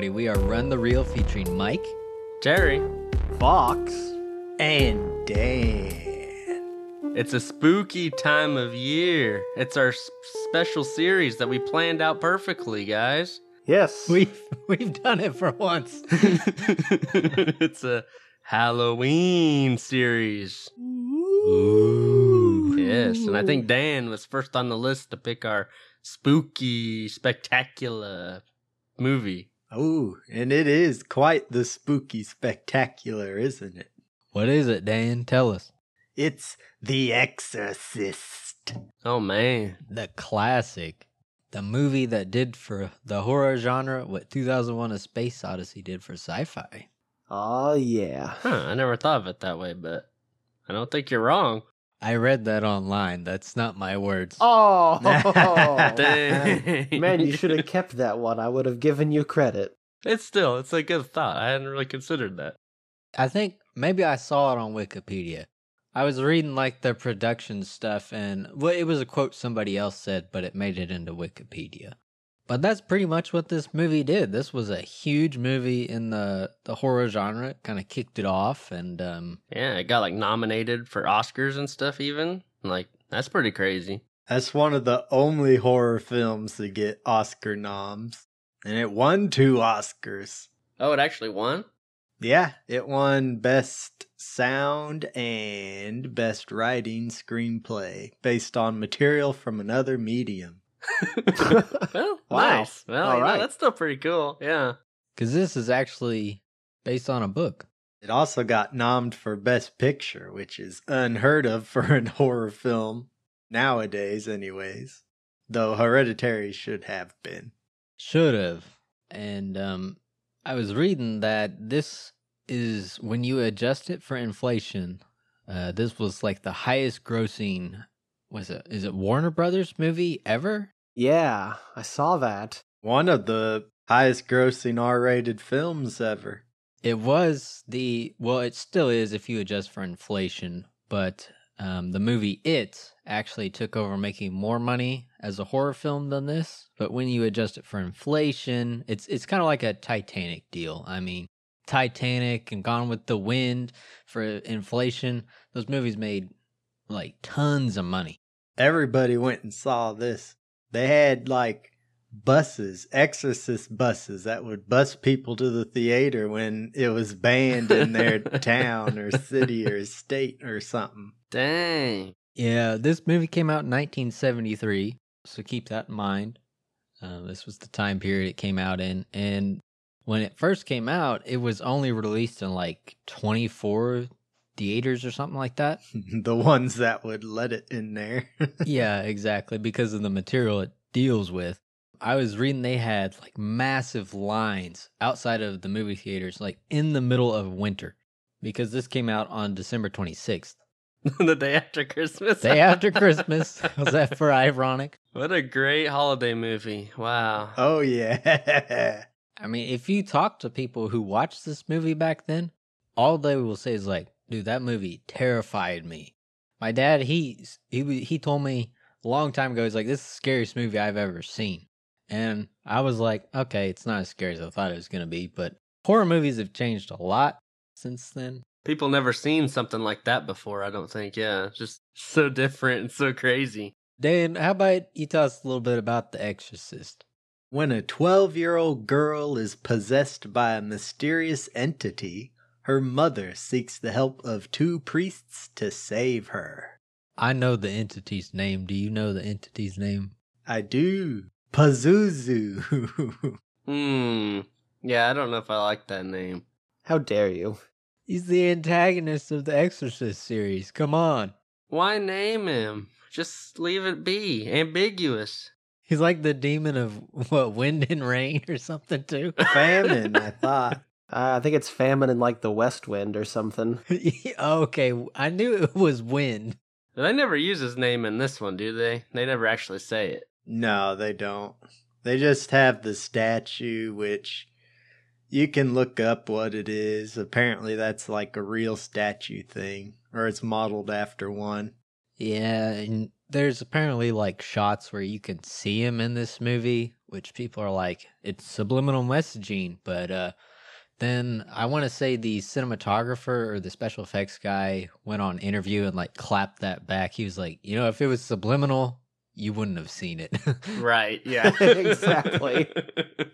everybody? We are Run the Reel featuring Mike. Jerry, Fox. And Dan. it's a spooky time of year. It's our s- special series that we planned out perfectly, guys. Yes. We've we've done it for once. it's a Halloween series. Ooh. Yes, and I think Dan was first on the list to pick our spooky, spectacular movie. Oh, and it is quite the spooky spectacular, isn't it? What is it, Dan? Tell us. It's The Exorcist. Oh man. The classic. The movie that did for the horror genre what 2001 A Space Odyssey did for sci fi. Oh, yeah. Huh, I never thought of it that way, but I don't think you're wrong. I read that online. That's not my words. Oh, Dang. man, you should have kept that one. I would have given you credit. It's still, it's a good thought. I hadn't really considered that. I think maybe I saw it on Wikipedia. I was reading like the production stuff, and well, it was a quote somebody else said, but it made it into Wikipedia. But that's pretty much what this movie did. This was a huge movie in the the horror genre. Kind of kicked it off, and um, Yeah, it got like nominated for Oscars and stuff, even. Like, that's pretty crazy. That's one of the only horror films to get Oscar noms. And it won two Oscars. Oh, it actually won? Yeah, it won Best Sound and Best Writing Screenplay based on material from another medium. Well, Wow. nice. Well, All you know, that's still pretty cool. Yeah. because this is actually based on a book. It also got nommed for Best Picture, which is unheard of for a horror film nowadays, anyways. Though Hereditary should have been. Should have. And um, I was reading that this is when you adjust it for inflation. Uh, this was like the highest grossing. Was it? Is it Warner Brothers movie ever? Yeah, I saw that. One of the highest grossing R rated films ever. It was the well, it still is if you adjust for inflation. But um, the movie It actually took over making more money as a horror film than this. But when you adjust it for inflation, it's it's kind of like a Titanic deal. I mean, Titanic and Gone with the Wind for inflation, those movies made like tons of money. Everybody went and saw this. They had like buses, exorcist buses that would bus people to the theater when it was banned in their town or city or state or something. Dang. Yeah, this movie came out in 1973, so keep that in mind. Uh, this was the time period it came out in, and when it first came out, it was only released in like 24 theaters or something like that. the ones that would let it in there. yeah, exactly, because of the material it deals with. I was reading they had like massive lines outside of the movie theaters, like in the middle of winter, because this came out on December 26th, the day after Christmas. day after Christmas. Was that for ironic? What a great holiday movie. Wow. oh, yeah. I mean, if you talk to people who watched this movie back then, all they will say is like, "Dude, that movie terrified me." My dad, he he he told me a long time ago, he's like, "This is the scariest movie I've ever seen," and I was like, "Okay, it's not as scary as I thought it was gonna be." But horror movies have changed a lot since then. People never seen something like that before, I don't think. Yeah. Just so different and so crazy. Dan, how about you tell us a little bit about The Exorcist? When a 12 year old girl is possessed by a mysterious entity, her mother seeks the help of two priests to save her. I know the entity's name. Do you know the entity's name? I do. Pazuzu. Hmm. Yeah, I don't know if I like that name. How dare you? He's the antagonist of the Exorcist series. Come on. Why name him? Just leave it be. Ambiguous. He's like the demon of what wind and rain or something too. Famine, I thought. Uh, I think it's famine in like the West Wind or something. okay, I knew it was wind. They never use his name in this one, do they? They never actually say it. No, they don't. They just have the statue, which you can look up what it is. Apparently, that's like a real statue thing, or it's modeled after one. Yeah, and there's apparently like shots where you can see him in this movie, which people are like, it's subliminal messaging. But uh, then I want to say the cinematographer or the special effects guy went on interview and like clapped that back. He was like, you know, if it was subliminal, you wouldn't have seen it. Right. Yeah. Exactly.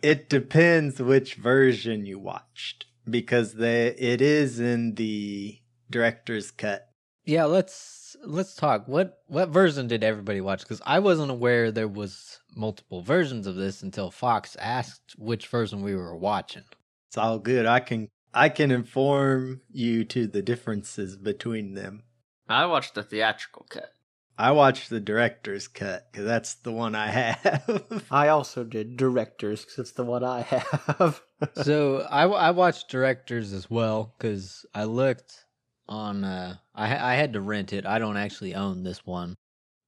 It depends which version you watched because they it is in the director's cut. yeah, let's let's talk. What what version did everybody watch? Because I wasn't aware there was multiple versions of this until Fox asked which version we were watching. It's all good. I can I can inform you to the differences between them. I watched the theatrical cut. I watched the director's cut because that's the one I have. I also did directors because it's the one I have. so I, I watched directors as well because I looked on. Uh, I I had to rent it. I don't actually own this one.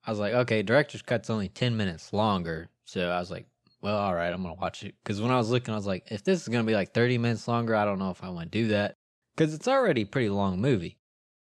I was like, okay, director's cut's only ten minutes longer, so I was like, well, all right, I'm gonna watch it. Because when I was looking, I was like, if this is gonna be like thirty minutes longer, I don't know if I want to do that because it's already a pretty long movie.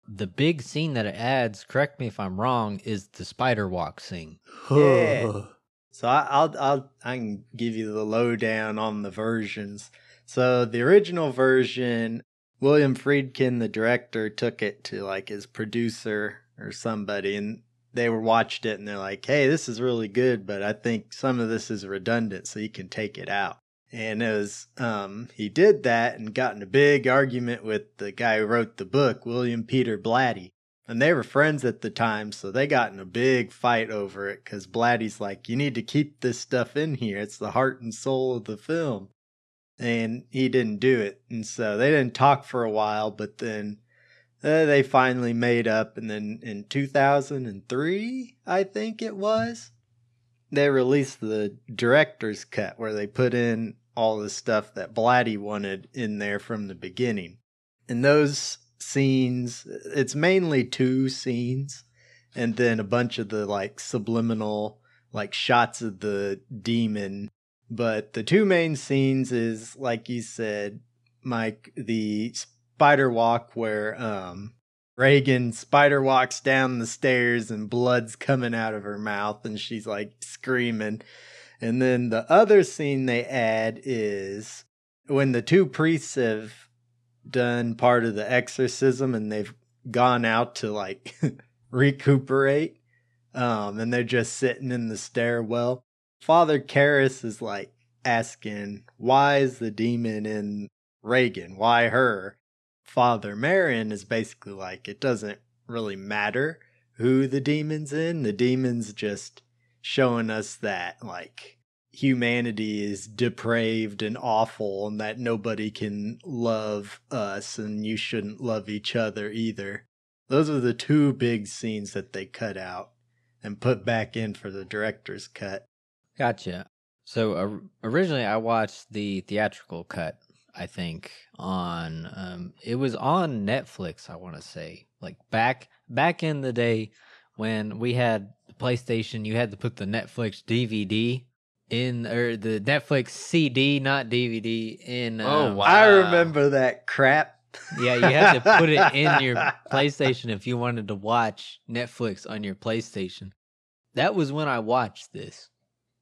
The big scene that it adds, correct me if I'm wrong, is the spider walk scene. Yeah. So I, I'll I'll I can give you the lowdown on the versions. So the original version, William Friedkin, the director, took it to like his producer or somebody, and they were watched it, and they're like, "Hey, this is really good, but I think some of this is redundant, so you can take it out." And was um he did that and got in a big argument with the guy who wrote the book, William Peter Blatty and they were friends at the time, so they got in a big fight over it because Blatty's like, you need to keep this stuff in here. It's the heart and soul of the film. And he didn't do it. And so they didn't talk for a while, but then uh, they finally made up. And then in 2003, I think it was, they released the director's cut where they put in all the stuff that Blatty wanted in there from the beginning. And those scenes, it's mainly two scenes, and then a bunch of the like subliminal like shots of the demon. But the two main scenes is like you said, Mike, the spider walk where um Regan spider walks down the stairs and blood's coming out of her mouth and she's like screaming. And then the other scene they add is when the two priests have done part of the exorcism and they've gone out to like recuperate. Um, and they're just sitting in the stairwell. Father Karras is like asking, why is the demon in Regan? Why her? Father Merrin is basically like, it doesn't really matter who the demon's in. The demon's just showing us that, like, humanity is depraved and awful and that nobody can love us and you shouldn't love each other either. Those are the two big scenes that they cut out and put back in for the director's cut. Gotcha. So uh, originally, I watched the theatrical cut. I think on um, it was on Netflix. I want to say like back back in the day when we had the PlayStation, you had to put the Netflix DVD in or the Netflix CD, not DVD. In Oh, um, wow. I remember that crap. yeah, you had to put it in your PlayStation if you wanted to watch Netflix on your PlayStation. That was when I watched this.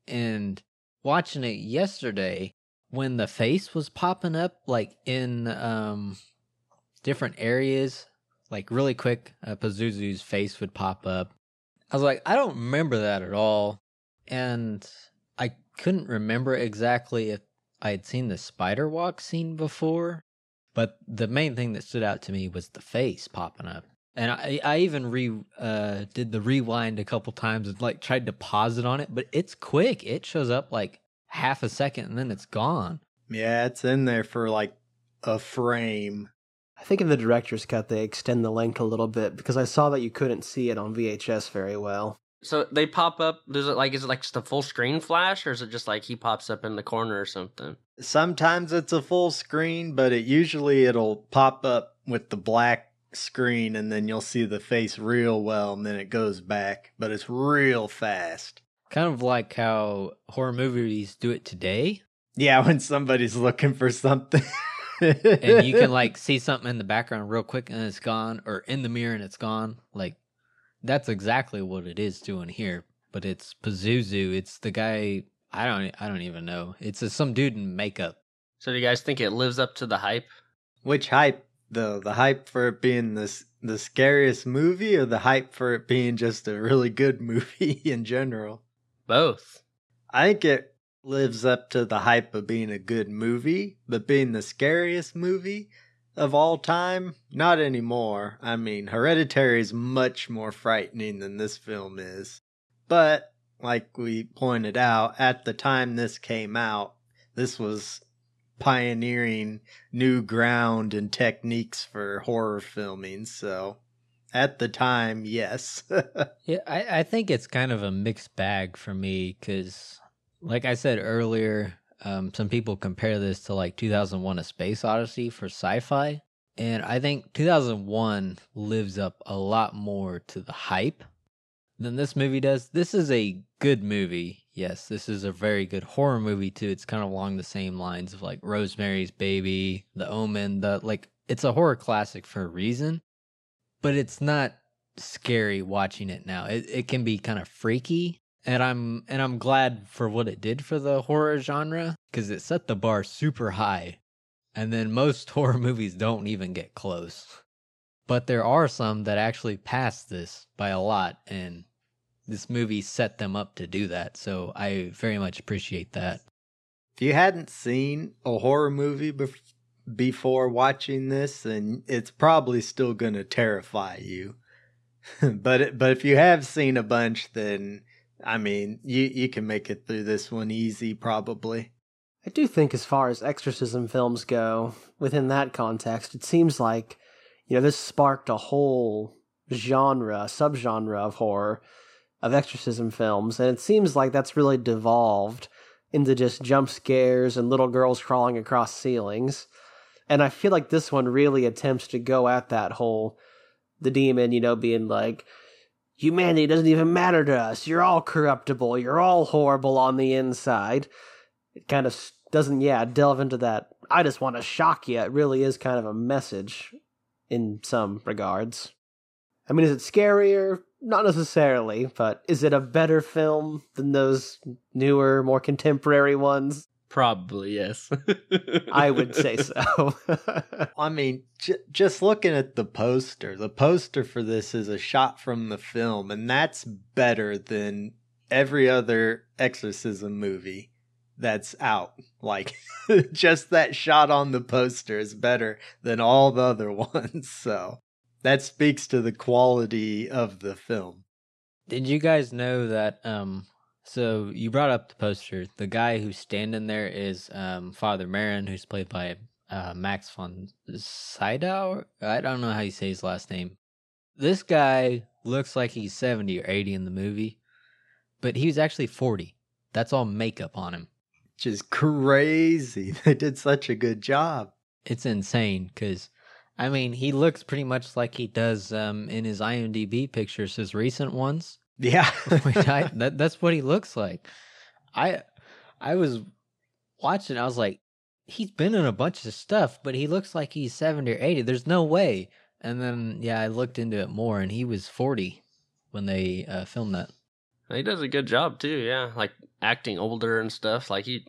And watching it yesterday, when the face was popping up like in um different areas, like really quick, uh, Pazuzu's face would pop up. I was like, I don't remember that at all. And I couldn't remember exactly if I had seen the spider walk scene before. But the main thing that stood out to me was the face popping up. And I, I even re uh, did the rewind a couple times and like tried to pause it on it, but it's quick. It shows up like half a second and then it's gone. Yeah, it's in there for like a frame. I think in the director's cut they extend the length a little bit because I saw that you couldn't see it on VHS very well. So they pop up. Does it like is it like just a full screen flash, or is it just like he pops up in the corner or something? Sometimes it's a full screen, but it usually it'll pop up with the black screen and then you'll see the face real well and then it goes back, but it's real fast. Kind of like how horror movies do it today. Yeah, when somebody's looking for something. and you can like see something in the background real quick and it's gone or in the mirror and it's gone like that's exactly what it is doing here but it's pazuzu it's the guy I don't I don't even know. It's a, some dude in makeup. So do you guys think it lives up to the hype? Which hype though? The hype for it being this the scariest movie or the hype for it being just a really good movie in general? Both. I think it lives up to the hype of being a good movie, but being the scariest movie of all time, not anymore. I mean, Hereditary is much more frightening than this film is. But, like we pointed out, at the time this came out, this was pioneering new ground and techniques for horror filming. So, at the time, yes. Yeah, I, I think it's kind of a mixed bag for me because, like I said earlier, um, some people compare this to like 2001 A Space Odyssey for sci fi. And I think 2001 lives up a lot more to the hype than this movie does. This is a good movie. Yes, this is a very good horror movie too. It's kind of along the same lines of like Rosemary's Baby, The Omen, the like it's a horror classic for a reason, but it's not scary watching it now. It it can be kind of freaky, and I'm and I'm glad for what it did for the horror genre cuz it set the bar super high. And then most horror movies don't even get close. But there are some that actually pass this by a lot and this movie set them up to do that. So I very much appreciate that. if you hadn't seen a horror movie bef- before watching this, and it's probably still going to terrify you. but but if you have seen a bunch, then I mean, you you can make it through this one easy, probably. I do think, as far as exorcism films go, within that context, it seems like, you know, this sparked a whole genre, subgenre of horror, of exorcism films, and it seems like that's really devolved into just jump scares and little girls crawling across ceilings. And I feel like this one really attempts to go at that whole, the demon, you know, being like, humanity doesn't even matter to us. You're all corruptible. You're all horrible on the inside. It kind of doesn't yeah delve into that. I just want to shock you it really is kind of a message in some regards. I mean is it scarier? Not necessarily but is it a better film than those newer more contemporary ones Probably, yes. i would say so I mean, j- just looking at the poster, the poster for this is a shot from the film, and that's better than every other exorcism movie that's out. Like, just that shot on the poster is better than all the other ones. So, that speaks to the quality of the film. Did you guys know that um so you brought up the poster. The guy who's standing there is um Father Merrin who's played by uh Max von Sydow. I don't know how you say his last name. This guy looks like he's 70 or 80 in the movie, but he was actually 40. That's all makeup on him. Which is crazy. They did such a good job. It's insane cuz I mean, he looks pretty much like he does um in his IMDb pictures, his recent ones. Yeah. Which I that, that's what he looks like. I I was watching, I was like, he's been in a bunch of stuff, but he looks like he's 70 or 80. There's no way. And then yeah, I looked into it more and he was 40 when they uh, filmed that. he does a good job too. Yeah, like acting older and stuff. Like he,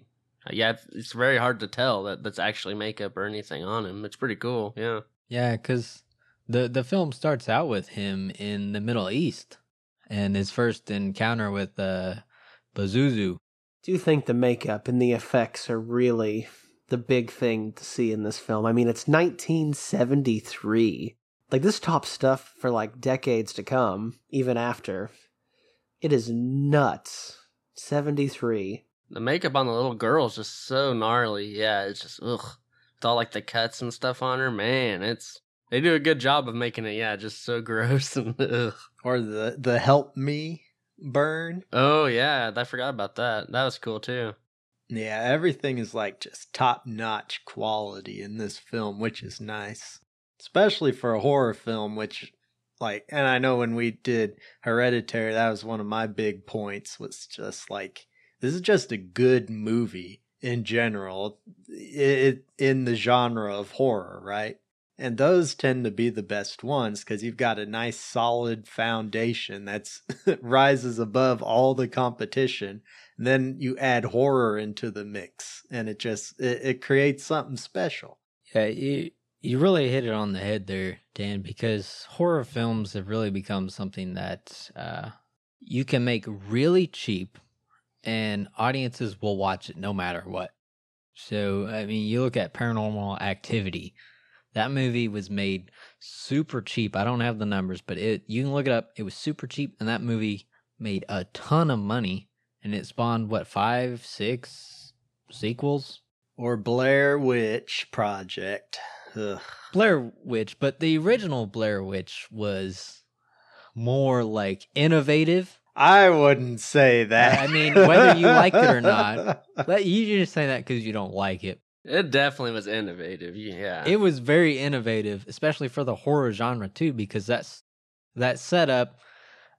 yeah, it's, it's very hard to tell that that's actually makeup or anything on him. It's pretty cool. Yeah. Yeah, cuz the the film starts out with him in the Middle East and his first encounter with uh Pazuzu. do you think the makeup and the effects are really the big thing to see in this film? I mean, it's 1973. Like, this top stuff for like decades to come, even after. It is nuts. 73. The makeup on the little girl is just so gnarly. Yeah, it's just ugh. With all like the cuts and stuff on her, man, it's they do a good job of making it. Yeah, just so gross and ugh. or the the help me burn. Oh yeah, I forgot about that. That was cool too. Yeah, everything is like just top notch quality in this film, which is nice. Especially for a horror film, which like and I know when we did Hereditary, that was one of my big points was just like this is just a good movie in general it, in the genre of horror, right? And those tend to be the best ones because you've got a nice solid foundation that's rises above all the competition. And then you add horror into the mix, and it just it, it creates something special. Yeah, you you really hit it on the head there, Dan, because horror films have really become something that uh, you can make really cheap, and audiences will watch it no matter what. So, I mean, you look at Paranormal Activity. That movie was made super cheap. I don't have the numbers, but it you can look it up. It was super cheap, and that movie made a ton of money, and it spawned what five, six sequels. Or Blair Witch Project. Ugh. Blair Witch, but the original Blair Witch was more like innovative. I wouldn't say that. I mean, whether you liked it or not, you just say that because you don't like it. It definitely was innovative. Yeah. It was very innovative, especially for the horror genre too, because that's that set up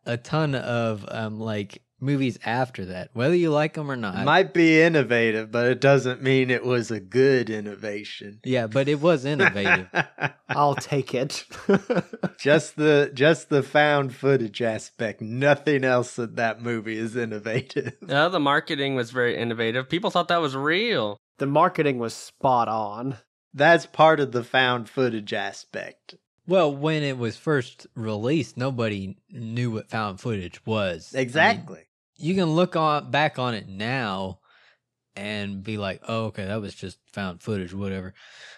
a ton of um like movies after that, whether you like them or not. might be innovative, but it doesn't mean it was a good innovation. yeah, but it was innovative. I'll take it. just the just the found footage aspect. Nothing else in that movie is innovative. No, the marketing was very innovative. People thought that was real. The marketing was spot on. That's part of the found footage aspect. well, when it was first released, nobody knew what found footage was. I mean, Exactly. you can look on back on it now and be like, "Oh, okay, that was just found footage, whatever."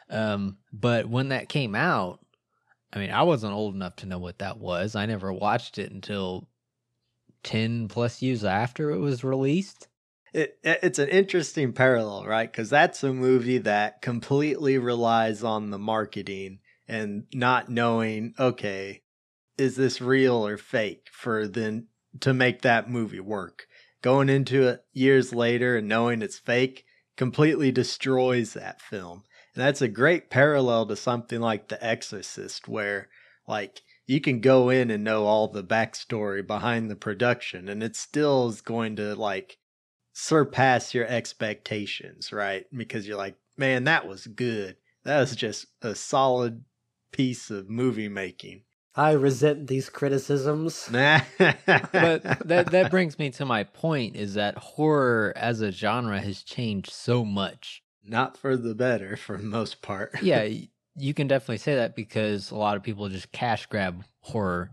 Um, but when that came out, I mean, I wasn't old enough to know what that was. I never watched it until ten plus years after it was released. It, it- it's an interesting parallel, right? Because that's a movie that completely relies on the marketing and not knowing, okay, is this real or fake for then to make that movie work. Going into it years later and knowing it's fake completely destroys that film. And that's a great parallel to something like The Exorcist, where like you can go in and know all the backstory behind the production, and it still is going to like surpass your expectations, right? Because you're like, man, that was good. That was just a solid piece of movie making. I resent these criticisms. But that that brings me to my point is that horror as a genre has changed so much. not for the better for the most part. yeah, you can definitely say that because a lot of people just cash grab horror,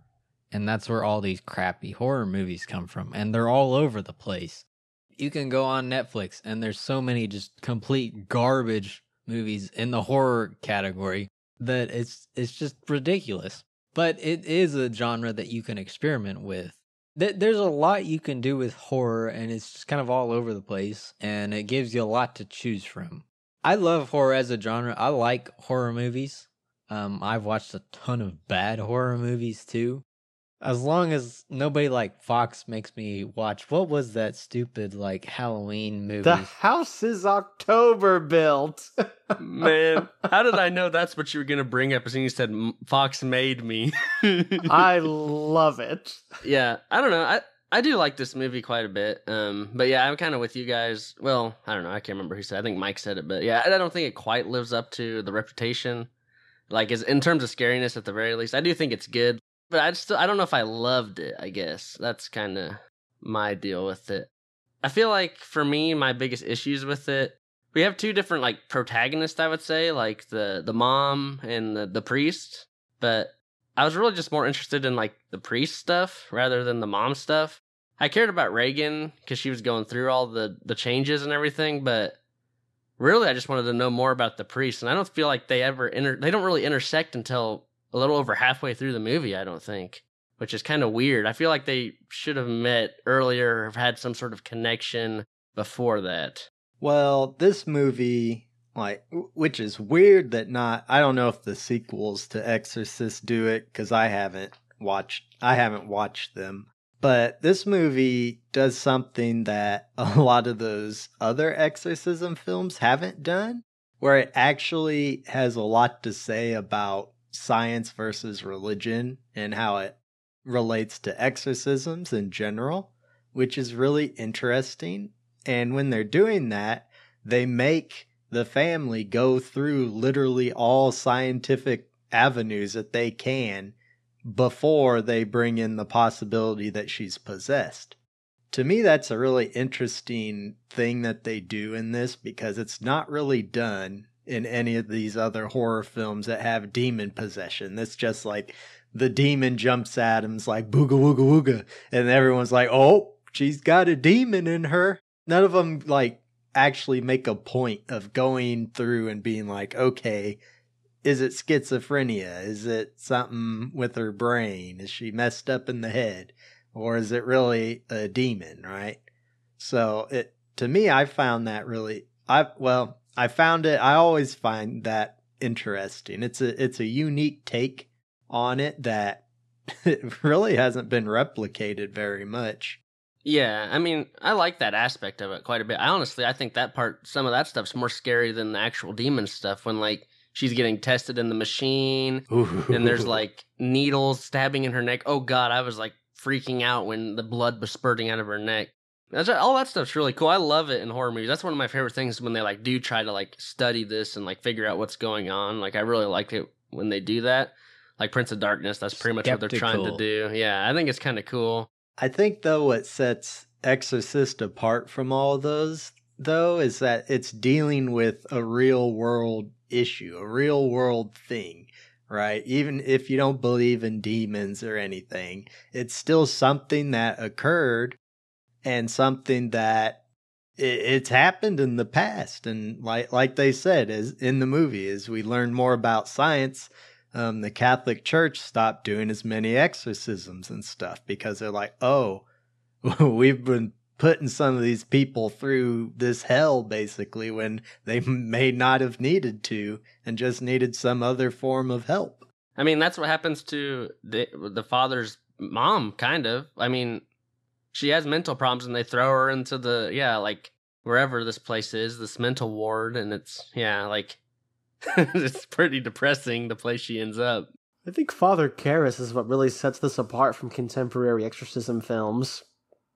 and that's where all these crappy horror movies come from, and they're all over the place. You can go on Netflix, and there's so many just complete garbage movies in the horror category that it's it's just ridiculous. But it is a genre that you can experiment with. There's a lot you can do with horror, and it's just kind of all over the place, and it gives you a lot to choose from. I love horror as a genre. I like horror movies. Um, I've watched a ton of bad horror movies too. As long as nobody like Fox makes me watch what was that stupid like Halloween movie? The house is October built. Man, how did I know that's what you were going to bring up as soon as you said Fox made me? I love it. yeah, I don't know. I I do like this movie quite a bit. Um, but yeah, I'm kind of with you guys. Well, I don't know. I can't remember who said. I think Mike said it, but yeah, I don't think it quite lives up to the reputation. Like, is in terms of scariness, at the very least, I do think it's good. But I still, I don't know if I loved it. I guess that's kind of my deal with it. I feel like for me, my biggest issues with it, we have two different like protagonists. I would say, like the the mom and the the priest. But I was really just more interested in like the priest stuff rather than the mom stuff. I cared about Regan because she was going through all the the changes and everything, but really I just wanted to know more about the priest, and I don't feel like they ever inter- they don't really intersect until a little over halfway through the movie. I don't think, which is kind of weird. I feel like they should have met earlier, have had some sort of connection before that. Well, this movie, like, which is weird that not, I don't know if the sequels to Exorcist do it because I haven't watched, I haven't watched them. But this movie does something that a lot of those other exorcism films haven't done, where it actually has a lot to say about science versus religion and how it relates to exorcisms in general, which is really interesting. And when they're doing that, they make the family go through literally all scientific avenues that they can before they bring in the possibility that she's possessed. To me, that's a really interesting thing that they do in this because it's not really done in any of these other horror films that have demon possession. That's just like the demon jumps at him's like booga wooga wooga, and everyone's like, oh, she's got a demon in her. None of them like actually make a point of going through and being like, okay, is it schizophrenia? Is it something with her brain? Is she messed up in the head? Or is it really a demon, right? So it to me I found that really I well, I found it I always find that interesting. It's a it's a unique take on it that it really hasn't been replicated very much. Yeah, I mean, I like that aspect of it quite a bit. I honestly, I think that part, some of that stuff's more scary than the actual demon stuff. When like she's getting tested in the machine, and there's like needles stabbing in her neck. Oh God, I was like freaking out when the blood was spurting out of her neck. That's all that stuff's really cool. I love it in horror movies. That's one of my favorite things when they like do try to like study this and like figure out what's going on. Like I really like it when they do that. Like Prince of Darkness, that's pretty much what they're trying to do. Yeah, I think it's kind of cool. I think though what sets Exorcist apart from all those though is that it's dealing with a real world issue, a real world thing, right? Even if you don't believe in demons or anything, it's still something that occurred and something that it's happened in the past and like like they said as in the movie as we learn more about science um, the Catholic Church stopped doing as many exorcisms and stuff because they're like, oh, we've been putting some of these people through this hell basically when they may not have needed to and just needed some other form of help. I mean, that's what happens to the the father's mom, kind of. I mean, she has mental problems, and they throw her into the yeah, like wherever this place is, this mental ward, and it's yeah, like it's pretty depressing the place she ends up. I think Father Karras is what really sets this apart from contemporary exorcism films.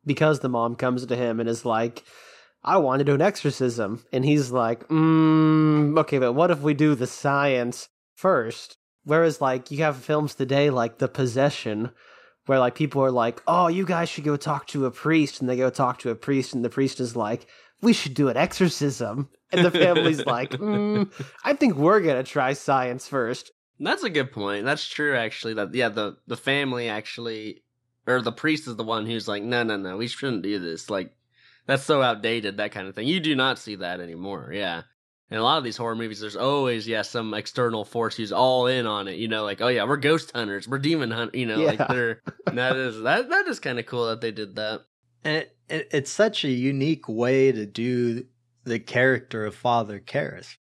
Because the mom comes to him and is like, I want to do an exorcism. And he's like, mm, okay, but what if we do the science first? Whereas, like, you have films today like The Possession, where, like, people are like, oh, you guys should go talk to a priest. And they go talk to a priest, and the priest is like, we should do an exorcism. And the family's like, mm, I think we're going to try science first. That's a good point. That's true, actually. That yeah, the the family actually, or the priest is the one who's like, no, no, no, we shouldn't do this. Like, that's so outdated. That kind of thing. You do not see that anymore. Yeah. In a lot of these horror movies, there's always yeah some external force who's all in on it. You know, like oh yeah, we're ghost hunters, we're demon hunt. You know, like they're that is that that is kind of cool that they did that. And it, it, it's such a unique way to do the character of Father Karras.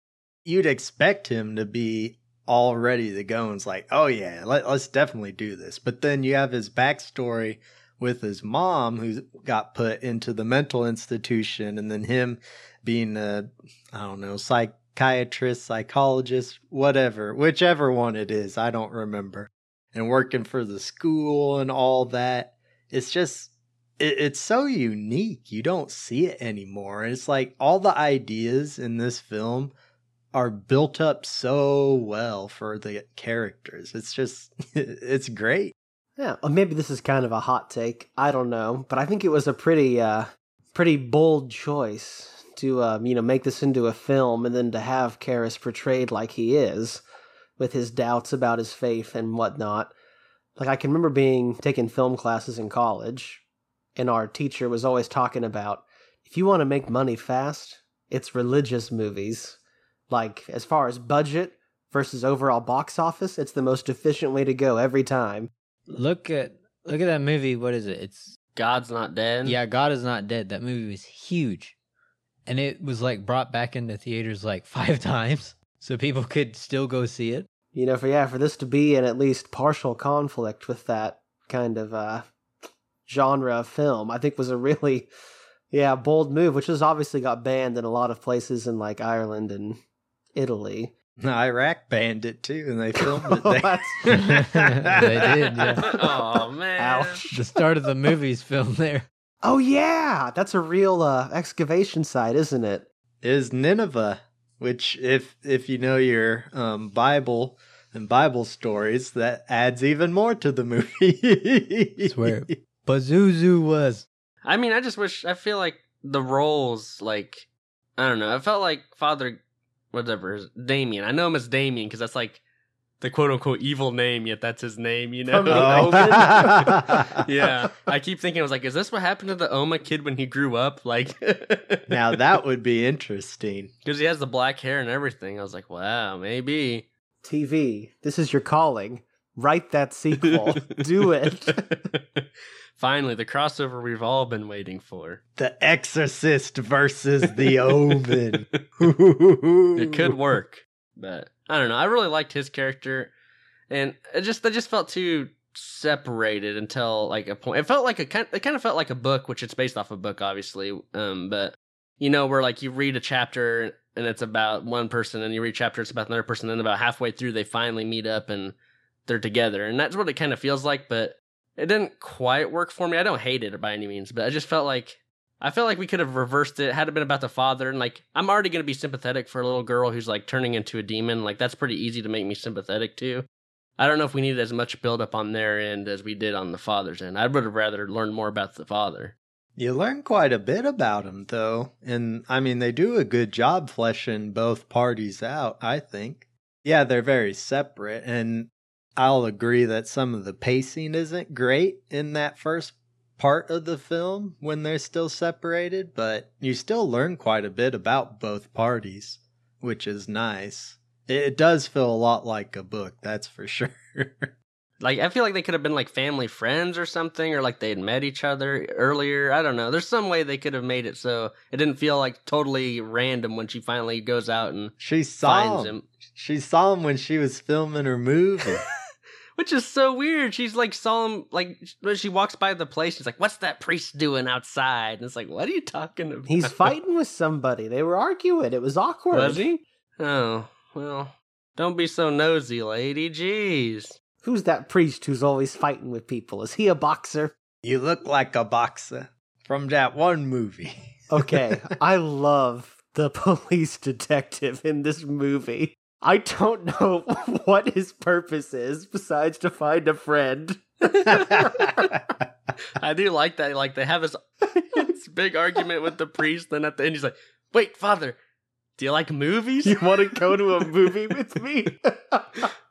You'd expect him to be all ready to go and it's like, oh yeah, let, let's definitely do this. But then you have his backstory with his mom who got put into the mental institution and then him being a, I don't know, psychiatrist, psychologist, whatever, whichever one it is, I don't remember. And working for the school and all that. It's just it, it's so unique. You don't see it anymore. And it's like all the ideas in this film are built up so well for the characters. It's just, it's great. Yeah, or maybe this is kind of a hot take. I don't know, but I think it was a pretty, uh, pretty bold choice to, um, you know, make this into a film and then to have Karras portrayed like he is, with his doubts about his faith and whatnot. Like I can remember being taking film classes in college, and our teacher was always talking about if you want to make money fast, it's religious movies. Like as far as budget versus overall box office, it's the most efficient way to go every time. Look at look at that movie. What is it? It's God's not dead. yeah, God is not dead. That movie was huge, and it was like brought back into theaters like five times, so people could still go see it. You know, for yeah, for this to be in at least partial conflict with that kind of uh genre of film, I think was a really yeah, bold move, which has obviously got banned in a lot of places in like Ireland and Italy. Iraq banned it too, and they filmed it Oh, there. that's- They did, yeah. oh man. Ouch. The start of the movie's filmed there. Oh yeah, that's a real uh excavation site, isn't it? is Nineveh, which if if you know your um, Bible, and Bible stories, that adds even more to the movie. That's where Pazuzu was. I mean, I just wish. I feel like the roles, like I don't know. I felt like Father, whatever, Damien. I know him as Damien because that's like the quote unquote evil name. Yet that's his name. You know. Oh. Yeah, I keep thinking I was like, is this what happened to the Omen kid when he grew up? Like, now that would be interesting. because he has the black hair and everything. I was like, wow, maybe. TV, this is your calling. Write that sequel. Do it. Finally, the crossover we've all been waiting for. The Exorcist versus the Omen. It could work, but I don't know. I really liked his character, and it just they just felt too separated until like a point. It felt like a kind. It kind of felt like a book, which it's based off a book, obviously. Um, but you know, where like you read a chapter and it's about one person, and you read a chapter it's about another person, and about halfway through they finally meet up and they're together, and that's what it kind of feels like. But it didn't quite work for me. I don't hate it by any means, but I just felt like I felt like we could have reversed it had it been about the father and like I'm already going to be sympathetic for a little girl who's like turning into a demon. Like that's pretty easy to make me sympathetic to. I don't know if we needed as much build up on their end as we did on the father's end. I would have rather learned more about the father. You learn quite a bit about him, though. And I mean, they do a good job fleshing both parties out, I think. Yeah, they're very separate. And I'll agree that some of the pacing isn't great in that first part of the film when they're still separated, but you still learn quite a bit about both parties, which is nice. It does feel a lot like a book, that's for sure. Like I feel like they could have been like family friends or something, or like they had met each other earlier. I don't know. There's some way they could have made it so it didn't feel like totally random when she finally goes out and she saw finds him. him. She saw him when she was filming her movie. Which is so weird. She's like solemn, like when she walks by the place. She's like, "What's that priest doing outside?" And it's like, "What are you talking about?" He's fighting with somebody. They were arguing. It was awkward. Was he? Oh well. Don't be so nosy, lady. Jeez. Who's that priest who's always fighting with people? Is he a boxer? You look like a boxer from that one movie. Okay, I love the police detective in this movie. I don't know what his purpose is besides to find a friend. I do like that. Like they have this, this big argument with the priest. Then at the end, he's like, "Wait, father, do you like movies? You want to go to a movie with me?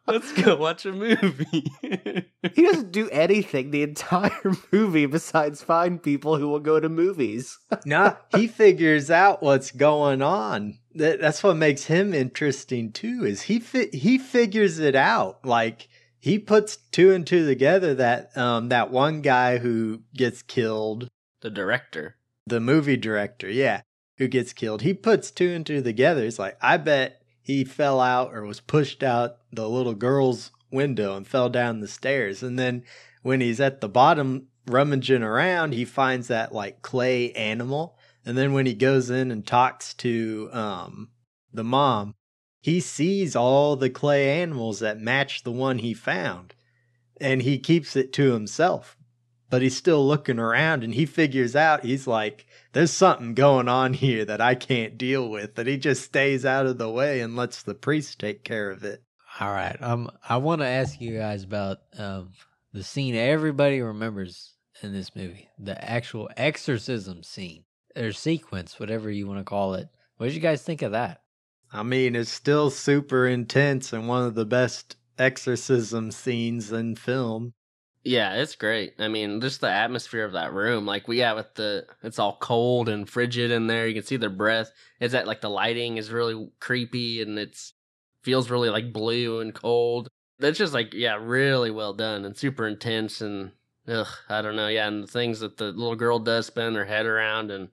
Let's go watch a movie." he doesn't do anything the entire movie besides find people who will go to movies. nah, he figures out what's going on. That, that's what makes him interesting too. Is he fi- he figures it out? Like he puts two and two together. That um that one guy who gets killed, the director. the movie director, yeah, who gets killed. He puts two and two together. He's like, I bet he fell out or was pushed out the little girl's window and fell down the stairs. And then when he's at the bottom rummaging around, he finds that like clay animal. And then when he goes in and talks to um the mom, he sees all the clay animals that match the one he found. And he keeps it to himself. But he's still looking around and he figures out he's like there's something going on here that I can't deal with. And he just stays out of the way and lets the priest take care of it. All right. Um, I want to ask you guys about um the scene everybody remembers in this movie, the actual exorcism scene or sequence, whatever you want to call it. What did you guys think of that? I mean, it's still super intense and one of the best exorcism scenes in film. Yeah, it's great. I mean, just the atmosphere of that room. Like we yeah, with the it's all cold and frigid in there. You can see their breath. Is that like the lighting is really creepy and it's feels really like blue and cold. That's just like yeah, really well done and super intense and ugh, I don't know. Yeah, and the things that the little girl does spin her head around and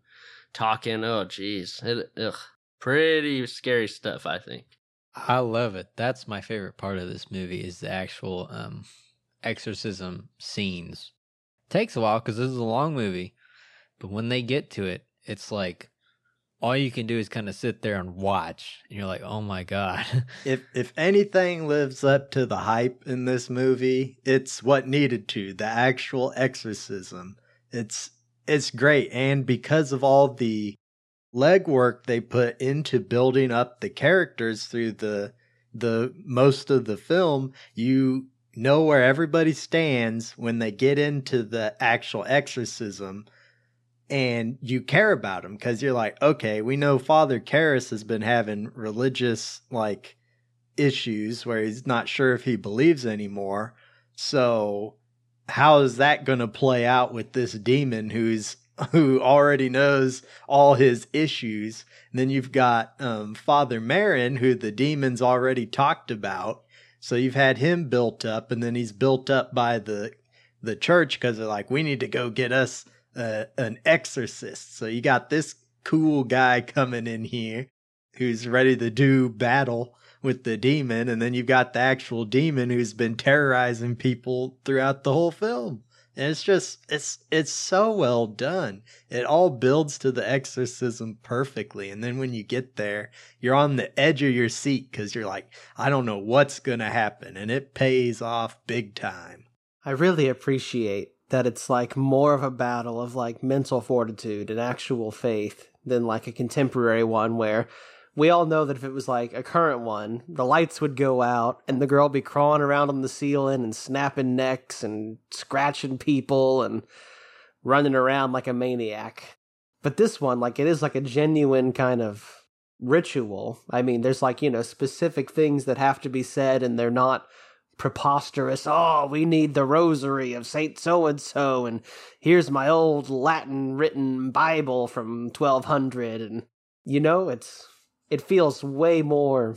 talking. Oh, jeez, ugh, pretty scary stuff. I think. I love it. That's my favorite part of this movie is the actual um exorcism scenes. Takes a while because this is a long movie, but when they get to it, it's like all you can do is kind of sit there and watch, and you're like, "Oh my god!" If if anything lives up to the hype in this movie, it's what needed to, the actual exorcism. It's it's great and because of all the legwork they put into building up the characters through the the most of the film, you know where everybody stands when they get into the actual exorcism and you care about them because you're like, okay, we know Father Karras has been having religious like issues where he's not sure if he believes anymore. So how is that going to play out with this demon who's who already knows all his issues? And then you've got um, Father Merrin, who the demons already talked about. So you've had him built up, and then he's built up by the the church because they're like, we need to go get us uh, an exorcist. So you got this cool guy coming in here who's ready to do battle with the demon, and then you've got the actual demon who's been terrorizing people throughout the whole film. And it's just it's it's so well done. It all builds to the exorcism perfectly. And then when you get there, you're on the edge of your seat cuz you're like, I don't know what's going to happen and it pays off big time. I really appreciate that it's like more of a battle of like mental fortitude and actual faith than like a contemporary one where we all know that if it was like a current one, the lights would go out and the girl be crawling around on the ceiling and snapping necks and scratching people and running around like a maniac. But this one, like, it is like a genuine kind of ritual. I mean, there's like, you know, specific things that have to be said and they're not preposterous. Oh, we need the rosary of Saint so and so, and here's my old Latin written Bible from 1200. And, you know, it's it feels way more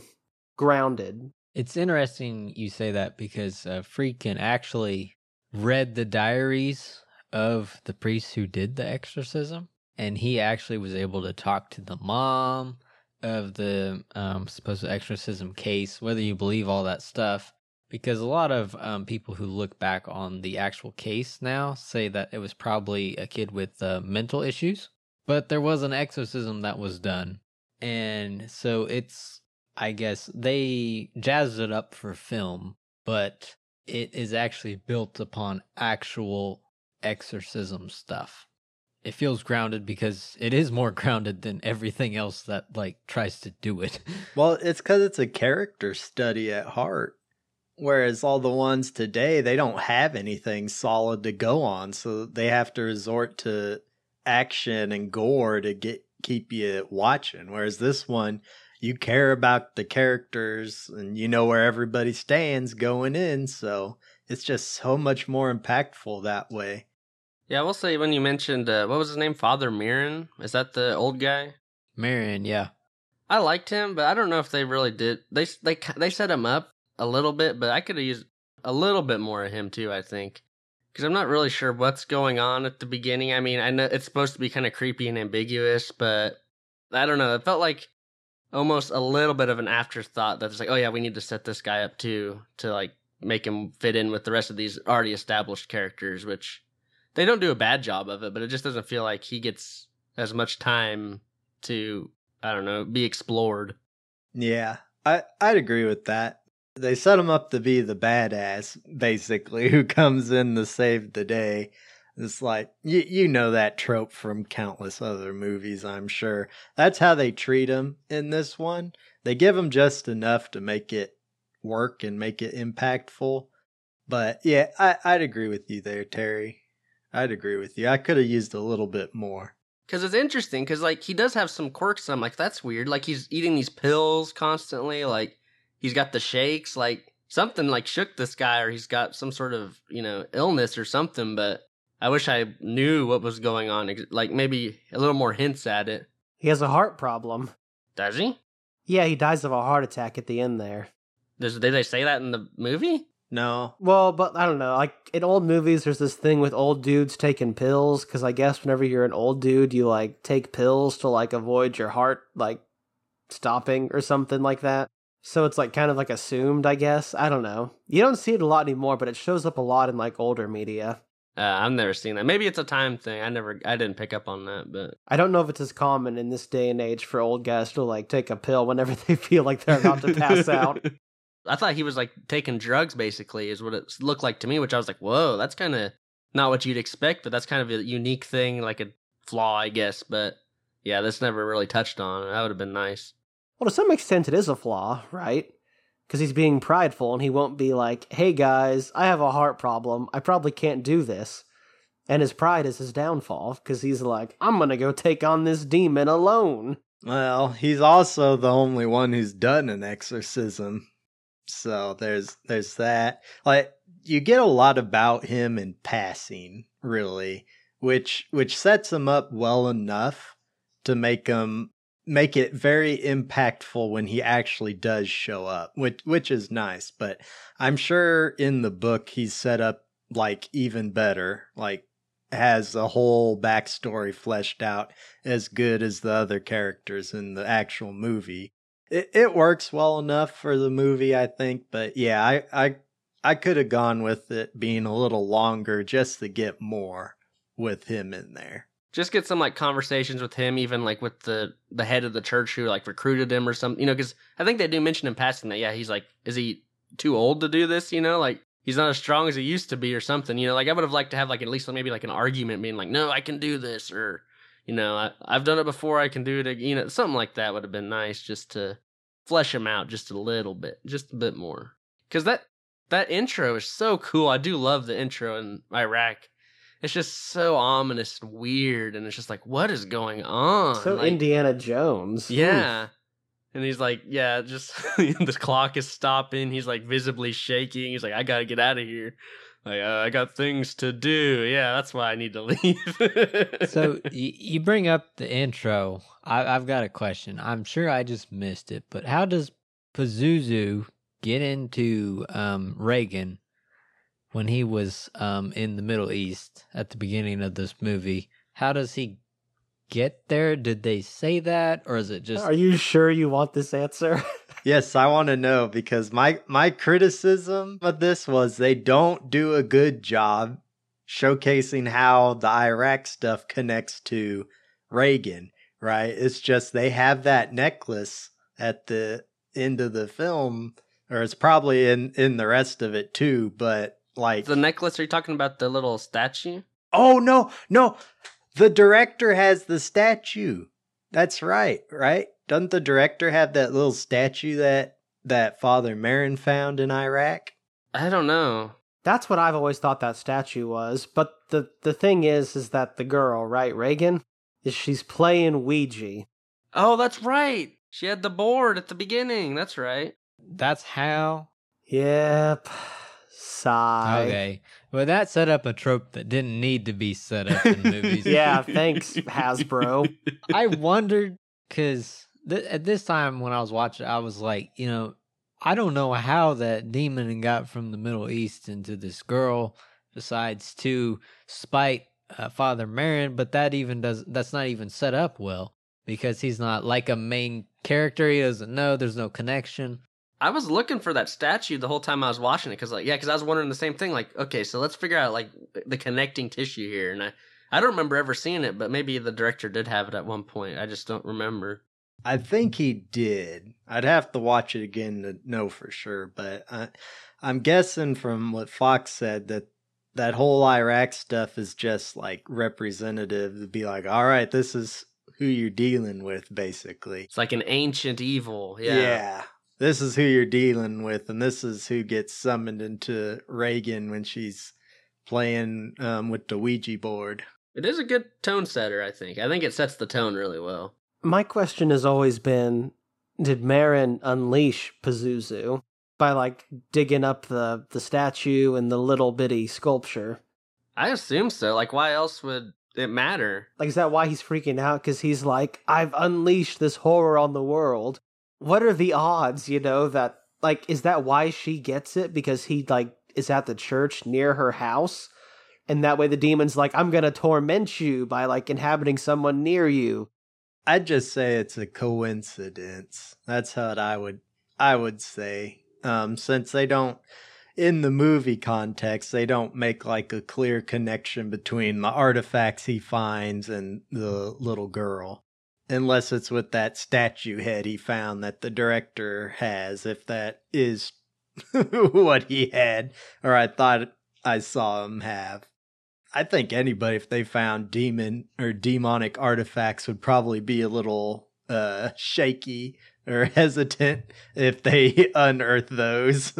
grounded. It's interesting you say that because uh, Friedkin actually read the diaries of the priest who did the exorcism, and he actually was able to talk to the mom of the um, supposed exorcism case, whether you believe all that stuff. Because a lot of um, people who look back on the actual case now say that it was probably a kid with uh, mental issues, but there was an exorcism that was done and so it's I guess they jazzed it up for film, but it is actually built upon actual exorcism stuff. It feels grounded because it is more grounded than everything else that like tries to do it. well, it's cuz it's a character study at heart. Whereas all the ones today, they don't have anything solid to go on, so they have to resort to action and gore to get keep you watching. Whereas this one, you care about the characters and you know where everybody stands going in. So it's just so much more impactful that way. Yeah, I will say when you mentioned uh, what was his name, Father Merrin, is that the old guy? Merrin, yeah. I liked him, but I don't know if they really did. They they they set him up a little bit, but I could have used a little bit more of him too. I think because I'm not really sure what's going on at the beginning. I mean, I know it's supposed to be kind of creepy and ambiguous, but I don't know. It felt like almost a little bit of an afterthought that's like, oh yeah, we need to set this guy up too to like make him fit in with the rest of these already established characters, which they don't do a bad job of it, but it just doesn't feel like he gets as much time to I don't know be explored. Yeah, I I'd agree with that they set him up to be the badass, basically, who comes in to save the day. It's like you you know that trope from countless other movies, I'm sure. That's how they treat him in this one. They give him just enough to make it work and make it impactful. But yeah, I, I'd agree with you there, Terry. I'd agree with you. I could have used a little bit more. Cause it's interesting, cause like he does have some quirks. I'm like, that's weird. Like he's eating these pills constantly. Like he's got the shakes, like something like shook this guy, or he's got some sort of you know illness or something. But I wish I knew what was going on, like maybe a little more hints at it. He has a heart problem. Does he? Yeah, he dies of a heart attack at the end there. Does, did they say that in the movie? No. Well, but I don't know. Like in old movies, there's this thing with old dudes taking pills because I guess whenever you're an old dude, you like take pills to like avoid your heart like stopping or something like that. So it's like kind of like assumed, I guess. I don't know. You don't see it a lot anymore, but it shows up a lot in like older media. Uh, I've never seen that. Maybe it's a time thing. I never, I didn't pick up on that, but I don't know if it's as common in this day and age for old guys to like take a pill whenever they feel like they're about to pass out. I thought he was like taking drugs, basically, is what it looked like to me. Which I was like, whoa, that's kind of not what you'd expect, but that's kind of a unique thing, like a flaw, I guess. But yeah, this never really touched on. That would have been nice. Well, to some extent, it is a flaw, right? because he's being prideful and he won't be like, hey guys, I have a heart problem. I probably can't do this. And his pride is his downfall because he's like, I'm going to go take on this demon alone. Well, he's also the only one who's done an exorcism. So there's there's that. Like you get a lot about him in passing, really, which which sets him up well enough to make him make it very impactful when he actually does show up, which which is nice. But I'm sure in the book he's set up like even better, like has a whole backstory fleshed out as good as the other characters in the actual movie. It it works well enough for the movie, I think. But yeah, I I I could have gone with it being a little longer just to get more with him in there just get some like conversations with him even like with the the head of the church who like recruited him or something you know because i think they do mention in passing that yeah he's like is he too old to do this you know? Like he's not as strong as he used to be or something you know? Like i would have liked to have like at least maybe like an argument being like no i can do this or you know I, i've done it before i can do it you know something like that would have been nice just to flesh him out just a little bit just a bit more. Because that that intro is so cool. I do love the intro in iraq it's just so ominous and weird and it's just like what is going on? So like, Indiana Jones. yeah. And he's like yeah just the clock is stopping. He's like visibly shaking. He's like i gotta get out of here. Like uh, i got things to do. Yeah that's why i need to leave. So you, you bring up the intro. I, I've got a question. I'm sure I just missed it, but how does Pazuzu get into um, Regan when he was um, in the Middle East at the beginning of this movie? How does he get there? Did they say that, or is it just? Are you sure you want this answer? Yes, I want to know because my my criticism of this was they don't do a good job showcasing how the Iraq stuff connects to Regan, right? It's just they have that necklace at the end of the film or it's probably in in the rest of it too, but like the necklace are you talking about the little statue Oh no, no. The director has the statue. That's right, right? Doesn't the director have that little statue that that Father Merrin found in Iraq? i don't know That's what I've always thought that statue was. But the the thing is, is that the girl, right, Regan, is she's playing Ouija. oh that's right she had the board at the beginning that's right That's how. Yep. Sigh. Okay. Well, that set up a trope that didn't need to be set up in movies. Yeah, thanks, Hasbro. I wondered because th- at this time when I was watching, I was like, you know, I don't know how that demon got from the Middle East into this girl, besides to spite uh, Father Merrin, but that even does that's not even set up well because he's not like a main character. He doesn't know. There's no connection. I was looking for that statue the whole time I was watching it because, like, yeah, because I was wondering the same thing. Like, okay, so let's figure out like the connecting tissue here, and I, I don't remember ever seeing it, but maybe the director did have it at one point. I just don't remember. I think he did. I'd have to watch it again to know for sure, but I, I'm guessing from what Fox said that that whole Iraq stuff is just like representative to be like, all right, this is who you're dealing with, basically. It's like an ancient evil. Yeah. Yeah. This is who you're dealing with, and this is who gets summoned into Regan when she's playing um, with the Ouija board. It is a good tone setter, I think. I think it sets the tone really well. My question has always been did Merrin unleash Pazuzu by like digging up the, the statue and the little bitty sculpture? I assume so. Like, why else would it matter? Like, is that why he's freaking out? Because he's like, I've unleashed this horror on the world. What are the odds, you know, that, like, is that why she gets it? Because he, like, is at the church near her house? And that way the demon's like, I'm gonna torment you by, like, inhabiting someone near you. I'd just say it's a coincidence. That's what I would I would say. Um, since they don't in the movie context, they don't make like a clear connection between the artifacts he finds and the little girl. Unless it's with that statue head he found that the director has, if that is what he had, or I thought I saw him have. I think anybody, if they found demon or demonic artifacts, would probably be a little uh, shaky or hesitant if they unearth those.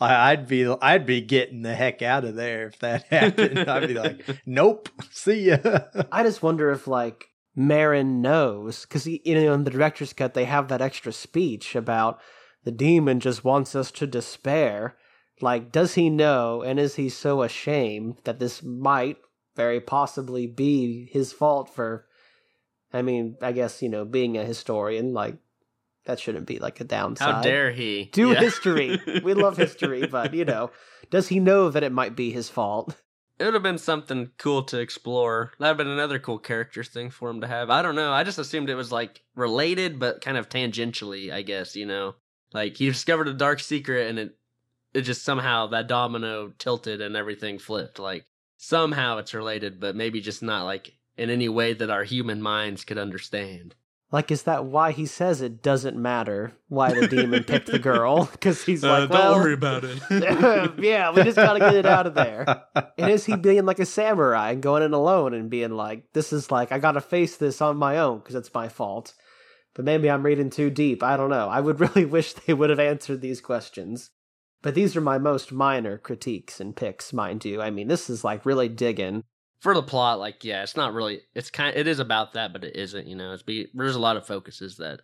I'd be I'd be getting the heck out of there if that happened. I'd be like, nope, see ya. I just wonder if like Merrin knows because you know in the director's cut they have that extra speech about the demon just wants us to despair. Like, does he know, and is he so ashamed that this might very possibly be his fault for? I mean, I guess you know, being a historian, like that shouldn't be like a downside. How dare he? Do Yeah. history. We love history, but you know, does he know that it might be his fault? It would have been something cool to explore. That'd have been another cool character thing for him to have. I don't know. I just assumed it was like related, but kind of tangentially, I guess, you know? Like he discovered a dark secret and it it just somehow that domino tilted and everything flipped. Like somehow it's related, but maybe just not like in any way that our human minds could understand. Like, is that why he says it doesn't matter why the demon picked the girl? Because he's Uh, like, well, about it. yeah, we just gotta get it out of there. And is he being like a samurai and going in alone and being like, this is like, I gotta face this on my own because it's my fault? But maybe I'm reading too deep. I don't know. I would really wish they would have answered these questions. But these are my most minor critiques and picks, mind you. I mean, this is like really digging. For the plot, like yeah, it's not really. It's kind. It is about that, but it isn't. You know, it's be. There's a lot of focuses that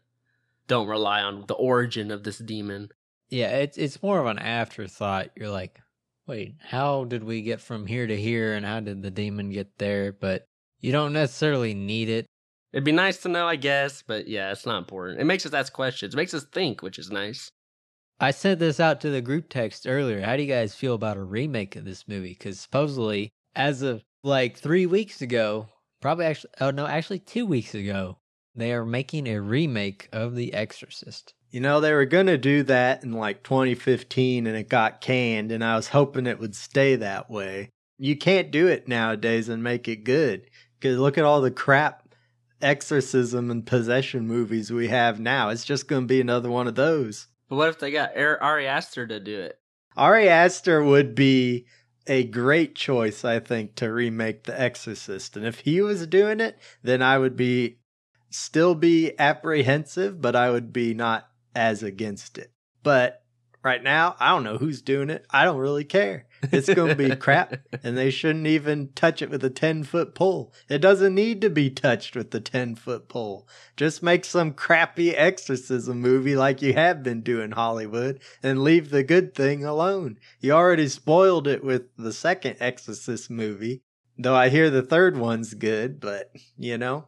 don't rely on the origin of this demon. Yeah, it's it's more of an afterthought. You're like, wait, how did we get from here to here, and how did the demon get there? But you don't necessarily need it. It'd be nice to know, I guess, but yeah, it's not important. It makes us ask questions. It makes us think, which is nice. I sent this out to the group text earlier. How do you guys feel about a remake of this movie? Because supposedly, as of like three weeks ago, probably actually, oh no, actually two weeks ago, they are making a remake of The Exorcist. You know, they were going to do that in like 2015 and it got canned, and I was hoping it would stay that way. You can't do it nowadays and make it good. Because look at all the crap exorcism and possession movies we have now. It's just going to be another one of those. But what if they got Ar- Ari Aster to do it? Ari Aster would be a great choice, I think, to remake The Exorcist. And if he was doing it, then I would be still be apprehensive, but I would be not as against it. But right now, I don't know who's doing it. I don't really care. It's going to be crap, and they shouldn't even touch it with a 10 foot pole. It doesn't need to be touched with the 10 foot pole. Just make some crappy exorcism movie like you have been doing Hollywood and leave the good thing alone. You already spoiled it with the second Exorcist movie, though I hear the third one's good, but you know,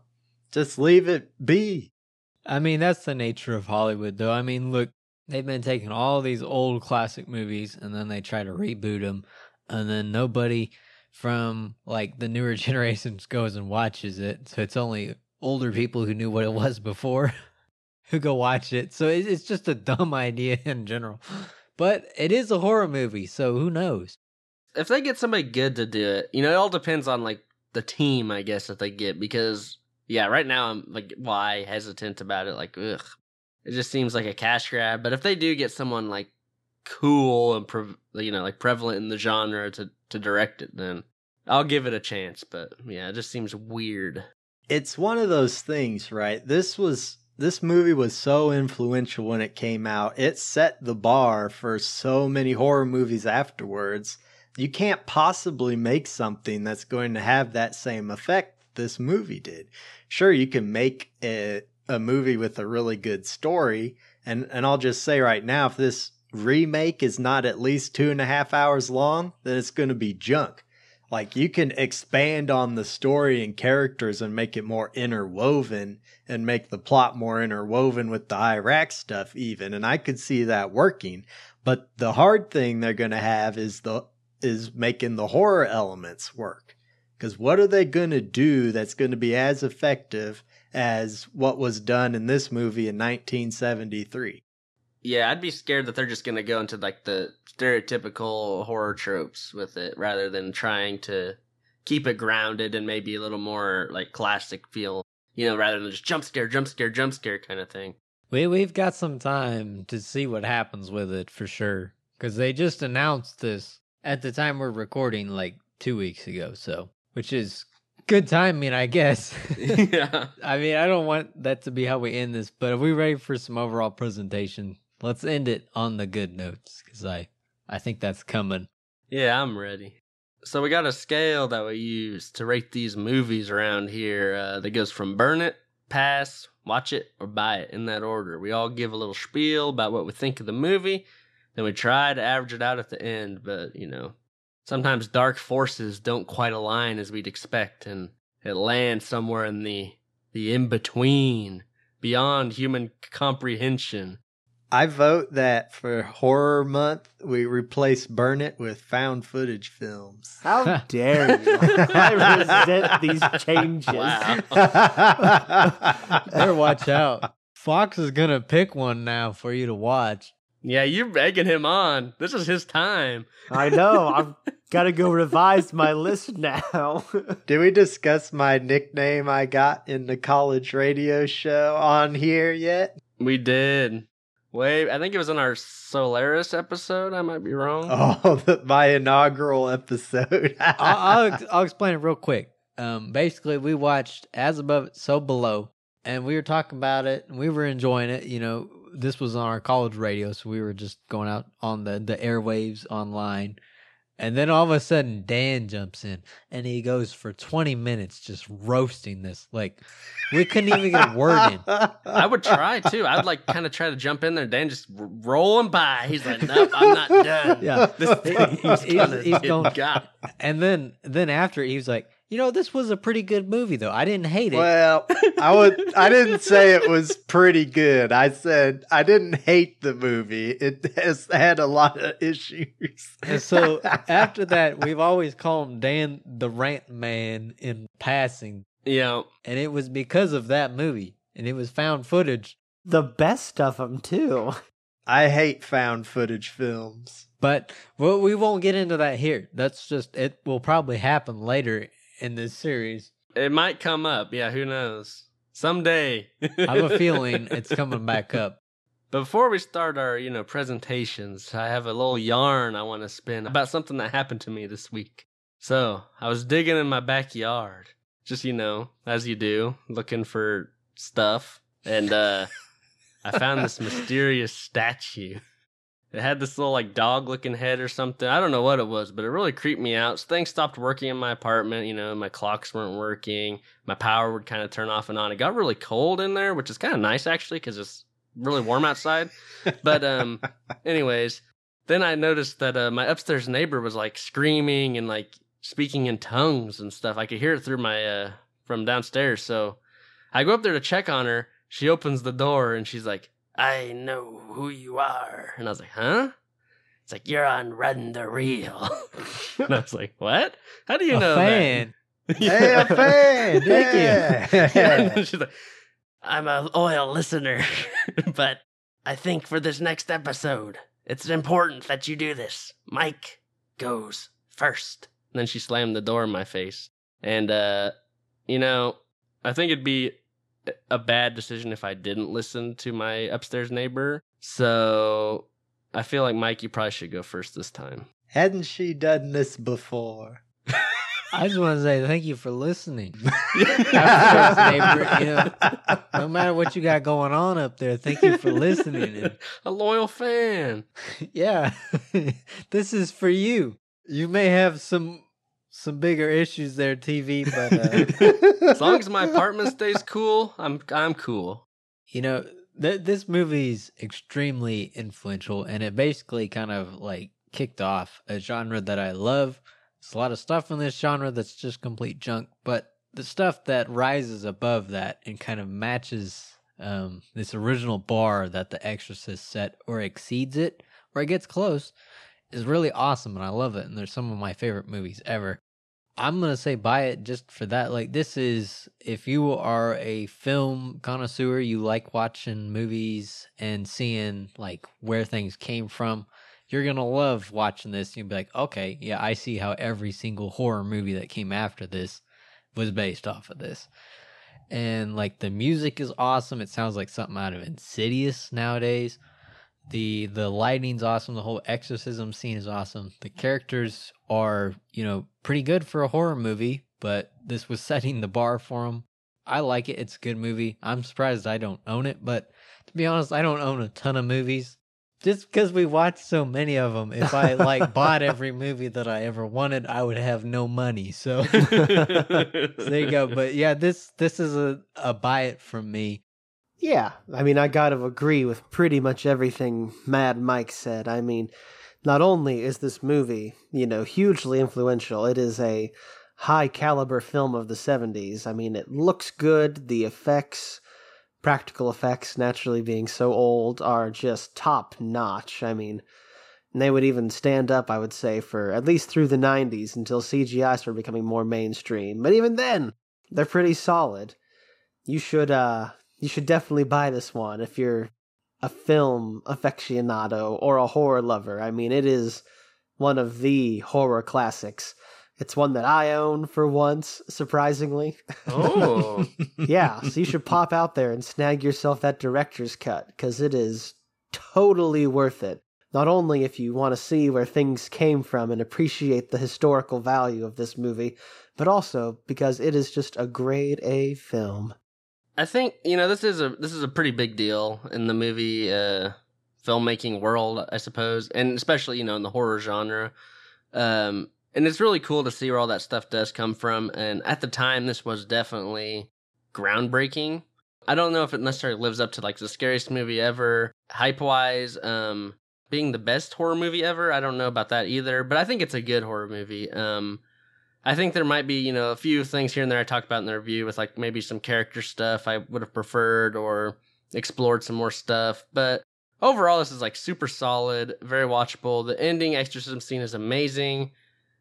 just leave it be. I mean, that's the nature of Hollywood, though. I mean, look, they've been taking all these old classic movies and then they try to reboot them, and then nobody from like the newer generations goes and watches it. So it's only older people who knew what it was before who go watch it. So it's just a dumb idea in general. But it is a horror movie, so who knows? If they get somebody good to do it, you know, it all depends on like the team, I guess, that they get. Because yeah, right now I'm like, why hesitant about it? Like, ugh, it just seems like a cash grab. But if they do get someone like cool and pre- you know, like prevalent in the genre to to direct it, then I'll give it a chance. But yeah, it just seems weird. It's one of those things, right? This was this movie was so influential when it came out. It set the bar for so many horror movies afterwards. You can't possibly make something that's going to have that same effect this movie did. Sure, you can make a, a movie with a really good story, and and I'll just say right now, if this remake is not at least two and a half hours long, then it's going to be junk. Like you can expand on the story and characters and make it more interwoven and make the plot more interwoven with the Iraq stuff even and I could see that working. But the hard thing they're going to have is the is making the horror elements work. Cuz what are they going to do that's going to be as effective as what was done in this movie in 1973? Yeah, I'd be scared that they're just gonna go into like the stereotypical horror tropes with it rather than trying to keep it grounded and maybe a little more like classic feel, you know, rather than just jump scare, jump scare, jump scare kind of thing. We we've got some time to see what happens with it for sure because they just announced this at the time we're recording like two weeks ago. So, which is Good timing, I guess. yeah. I mean, I don't want that to be how we end this, but are we ready for some overall presentation? Let's end it on the good notes because I, I think that's coming. Yeah, I'm ready. So we got a scale that we use to rate these movies around here uh, that goes from burn it, pass, watch it, or buy it in that order. We all give a little spiel about what we think of the movie, then we try to average it out at the end, but you know, sometimes dark forces don't quite align as we'd expect, and it lands somewhere in the the in between, beyond human comprehension. I vote that for horror month we replace Burn It with found footage films. How dare you? I resent these changes. Wow. There, watch out. Fox is gonna pick one now for you to watch. Yeah, you're begging him on. This is his time. I know. I've got to go revise my list now. Did we discuss my nickname I got in the college radio show on here yet? We did. Wait, I think it was in our Solaris episode. I might be wrong. Oh, the, my inaugural episode. I'll, I'll, I'll explain it real quick. Um, basically, we watched As Above, So Below, and we were talking about it, and we were enjoying it. You know, this was on our college radio, so we were just going out on the, the airwaves online. And then all of a sudden, Dan jumps in, and he goes for 20 minutes just roasting this. Like, we couldn't even get a word in. I would try too. I would like kind of try to jump in there. Dan just rolling by. He's like, nope, I'm not done. Yeah. this thing he's, He's- gonna he's going-. And then, then after, he was like, you know, this was a pretty good movie, though. I didn't hate it. Well, I would. I didn't say it was pretty good. I said I didn't hate the movie. It has had a lot of issues. And so after that, we've always called him Dan the Rant Man in passing. Yeah, And it was because of that movie. And it was found footage. the best of them, too. I hate found footage films. But well, we won't get into that here. That's just, it will probably happen later in this series. it might come up. Yeah, who knows? Someday. I have a feeling it's coming back up. Before we start our, you know, presentations, I have a little yarn I want to spin about something that happened to me this week. So, I was digging in my backyard, just you know, as you do, looking for stuff, and uh I found this mysterious statue. It had this little like dog looking head or something. I don't know what it was, but it really creeped me out. So things stopped working in my apartment. You know, my clocks weren't working. My power would kind of turn off and on. It got really cold in there, which is kind of nice actually because it's really warm outside. But um, anyways, then I noticed that uh, my upstairs neighbor was like screaming and like speaking in tongues and stuff. I could hear it through my uh from downstairs. So I go up there to check on her. She opens the door and she's like, "I know who you are," and I was like, "Huh?" It's like you're on Run the Reel, and I was like, "What? How do you a know fan. that?" Hey, a fan. Thank you. Yeah. she's like, I'm a loyal listener, but I think for this next episode, it's important that you do this. Mike goes first. And then she slammed the door in my face. And, uh, you know, I think it'd be a bad decision if I didn't listen to my upstairs neighbor. So I feel like, Mike, you probably should go first this time. Hadn't she done this before? I just want to say thank you for listening. Upstairs neighbor, you know, no matter what you got going on up there, thank you for listening. And a loyal fan. yeah, this is for you. You may have some some bigger issues there, TV, but uh, As long as my apartment stays cool, I'm I'm cool. you know, th- this movie's extremely influential, and it basically kind of like kicked off a genre that I love. There's a lot of stuff in this genre that's just complete junk, but the stuff that rises above that and kind of matches um, this original bar that The Exorcist set or exceeds it or it gets close is really awesome, and I love it. And they're some of my favorite movies ever. I'm gonna say buy it just for that. Like this is if you are a film connoisseur, you like watching movies and seeing like where things came from. You're gonna love watching this. You'll be like, okay, yeah, I see how every single horror movie that came after this was based off of this. And like the music is awesome. It sounds like something out of Insidious nowadays. The the lighting's awesome. The whole exorcism scene is awesome. The characters are, you know, pretty good for a horror movie, but this was setting the bar for them I like it. It's a good movie. I'm surprised I don't own it, but to be honest, I don't own a ton of movies. Just because we watch so many of them, if I like bought every movie that I ever wanted, I would have no money. So, so there you go. But yeah, this this is a, a buy it from me. Yeah, I mean, I gotta agree with pretty much everything Mad Mike said. I mean, not only is this movie, you know, hugely influential, it is a high caliber film of the 70s. I mean, it looks good, the effects, practical effects, naturally being so old, are just top notch. I mean, they would even stand up, I would say, for at least through the 90s until CGI started becoming more mainstream. But even then, they're pretty solid. You should, uh, you should definitely buy this one if you're a film aficionado or a horror lover. I mean, it is one of the horror classics. It's one that I own for once, surprisingly. Oh. yeah, so you should pop out there and snag yourself that director's cut because it is totally worth it. Not only if you want to see where things came from and appreciate the historical value of this movie, but also because it is just a grade A film. I think you know this is a this is a pretty big deal in the movie uh, filmmaking world, I suppose, and especially you know in the horror genre. Um, and it's really cool to see where all that stuff does come from. And at the time, this was definitely groundbreaking. I don't know if it necessarily lives up to like the scariest movie ever, hype wise. Um, being the best horror movie ever, I don't know about that either. But I think it's a good horror movie. Um, I think there might be, you know, a few things here and there I talked about in the review with like maybe some character stuff I would have preferred or explored some more stuff. But overall, this is like super solid, very watchable. The ending exorcism scene is amazing.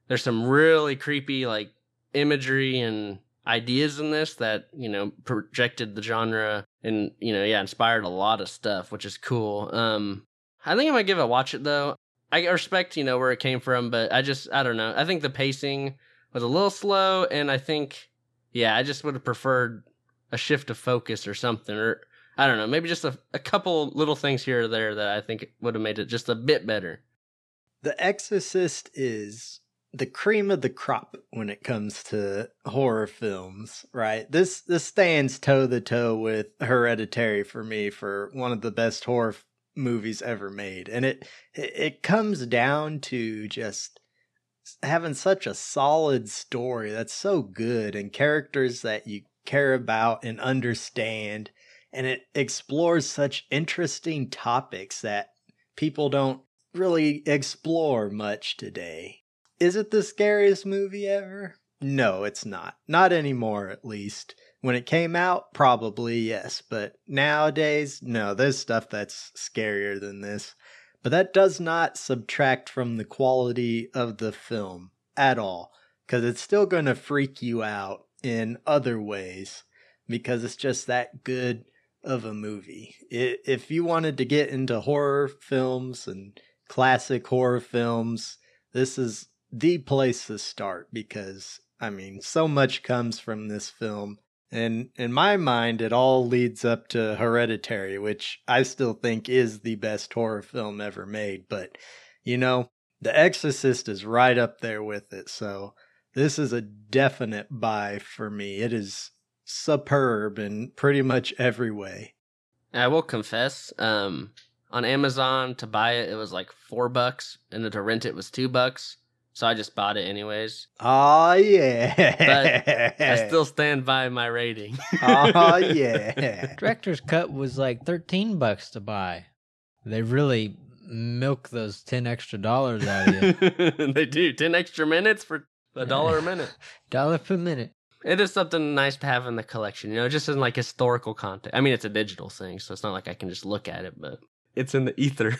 There's some really creepy like imagery and ideas in this that, you know, projected the genre and, you know, yeah, inspired a lot of stuff, which is cool. Um, I think I might give it a watch it though. I respect, you know, where it came from, but I just, I don't know. I think the pacing was a little slow, and I think, yeah, I just would have preferred a shift of focus or something, or I don't know, maybe just a, a couple little things here or there that I think would have made it just a bit better. The Exorcist is the cream of the crop when it comes to horror films, right? This this stands toe to toe with Hereditary for me for one of the best horror movies ever made, and it it comes down to just having such a solid story that's so good and characters that you care about and understand and it explores such interesting topics that people don't really explore much today. Is it the scariest movie ever? No, it's not. Not anymore, at least. When it came out, probably yes, but nowadays, no, there's stuff that's scarier than this. But that does not subtract from the quality of the film at all, because it's still going to freak you out in other ways, because it's just that good of a movie. If you wanted to get into horror films and classic horror films, this is the place to start because, I mean, so much comes from this film and in my mind, it all leads up to Hereditary, which I still think is the best horror film ever made. But, you know, The Exorcist is right up there with it. So this is a definite buy for me. It is superb in pretty much every way. I will confess, um, on Amazon to buy it, it was like four bucks, and then to rent it was two bucks so I just bought it anyways. Oh yeah. But I still stand by my rating. oh yeah. Director's cut was like 13 bucks to buy. They really milk those 10 extra dollars out of you. they do. 10 extra minutes for a dollar a minute. dollar per minute. It is something nice to have in the collection, you know, just in like historical content. I mean, it's a digital thing, so it's not like I can just look at it, but it's in the ether.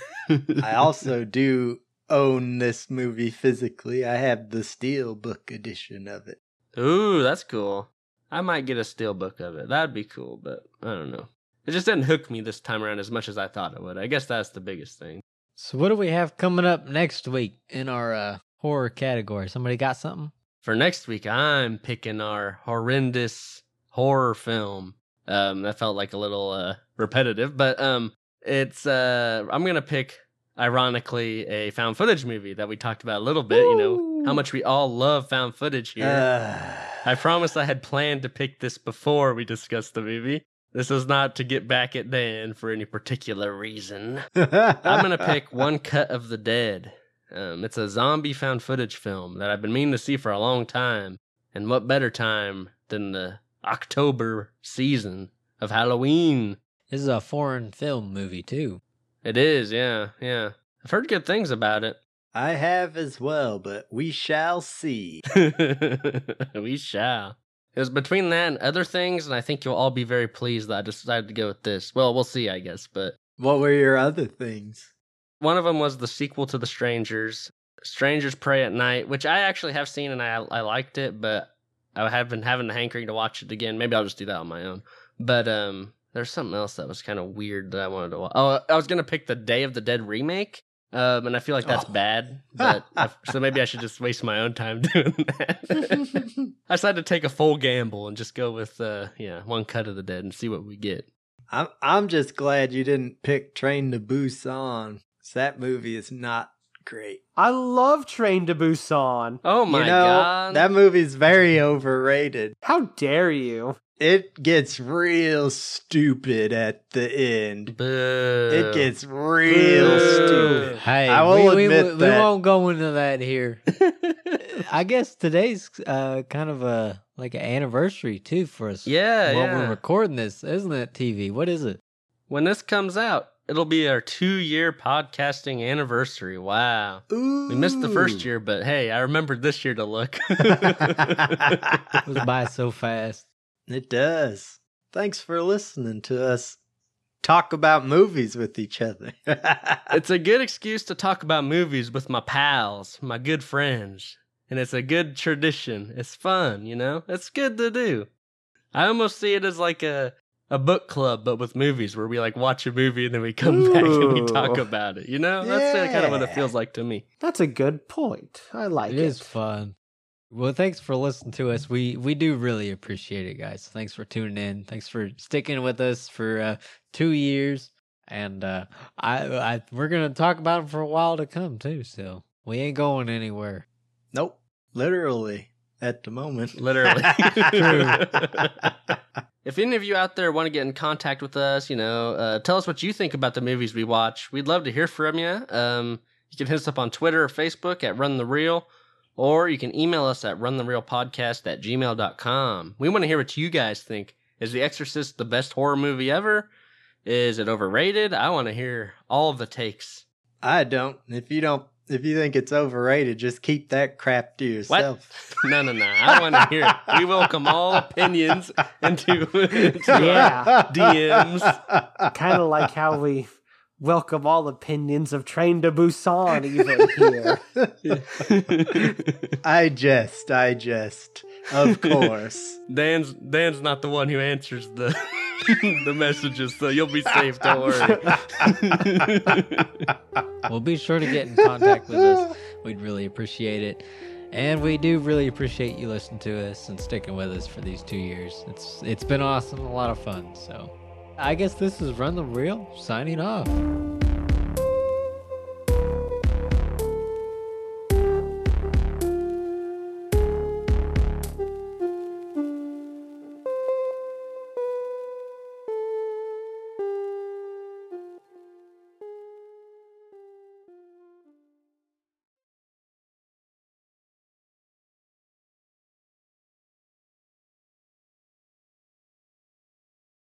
I also do own this movie physically. I have the steelbook edition of it. Ooh, that's cool. I might get a steelbook of it. That'd be cool, but I don't know. It just didn't hook me this time around as much as I thought it would. I guess that's the biggest thing. So what do we have coming up next week in our uh, horror category? Somebody got something? For next week, I'm picking our horrendous horror film. Um, that felt like a little uh, repetitive, but um, it's uh, I'm gonna pick ironically a found footage movie that we talked about a little bit. Ooh. You know how much we all love found footage here. Uh. I promise I had planned to pick this before we discussed the movie. This is not to get back at Dan for any particular reason. I'm gonna pick One Cut of the Dead. Um, it's a zombie found footage film that I've been meaning to see for a long time. And what better time than the October season of Halloween? This is a foreign film movie too. It is, yeah, yeah. I've heard good things about it. I have as well, but we shall see. we shall. It was between that and other things, and I think you'll all be very pleased that I decided to go with this. Well, we'll see, I guess, but What were your other things? one of them was the sequel to The Strangers, Strangers Prey at Night, which I actually have seen and I I liked it, but I have been having the hankering to watch it again. Maybe I'll just do that on my own. But um, there's something else that was kind of weird that I wanted to watch. Oh, I was gonna pick the Day of the Dead remake. Um, and I feel like that's Oh. bad, but I, so maybe I should just waste my own time doing that. I decided to take a full gamble and just go with uh, yeah, one cut of the dead and see what we get. I'm I'm just glad you didn't pick Train to Busan. 'cause That movie is not great. I love Train to Busan. Oh my you know, god, that movie's very overrated. How dare you? It gets real stupid at the end. Boo. It gets real Boo. stupid. Hey, I will we, we- admit we, we won't go into that here. I guess today's uh, kind of a like an anniversary too for us. yeah, while yeah. we're recording this, isn't it? TV. What is it? when this comes out, it'll be our two-year podcasting anniversary. Wow. We missed the first year, but hey, I remembered this year to look. It was by so fast. It does. Thanks for listening to us talk about movies with each other. it's a good excuse to talk about movies with my pals, my good friends. And it's a good tradition. It's fun, you know? It's good to do. I almost see it as like a a book club, but with movies where we like watch a movie and then we come back and we talk about it. You know? That's uh, kind of what it feels like to me. That's a good point. I like It it. is fun. Well, thanks for listening to us. We we do really appreciate it, guys. Thanks for tuning in. Thanks for sticking with us for uh, two years, and uh, I, I we're gonna talk about it for a while to come too. So we ain't going anywhere. nope. Literally at the moment. Literally. True. if any of you out there want to get in contact with us, you know, uh, tell us what you think about the movies we watch. We'd love to hear from you. Um, you can hit us up on Twitter or Facebook at Run the Real, or you can email us at runtherealpodcast at gmail.com. We want to hear what you guys think. Is The Exorcist the best horror movie ever? Is it overrated? I want to hear all of the takes. I don't. If you don't if you think it's overrated, just keep that crap to yourself. No, no, no. I want to hear it. We welcome all opinions into, into Yeah. our DMs. kind of like how we welcome all opinions of Train to Busan even here. I jest, I jest. Of course. Dan's Dan's not the one who answers the the messages, so you'll be safe. Don't worry. Well, be sure to get in contact with us. We'd really appreciate it. And we do really appreciate you listening to us and sticking with us for these two years. It's it's been awesome, a lot of fun. So I guess this is Run the Real signing off.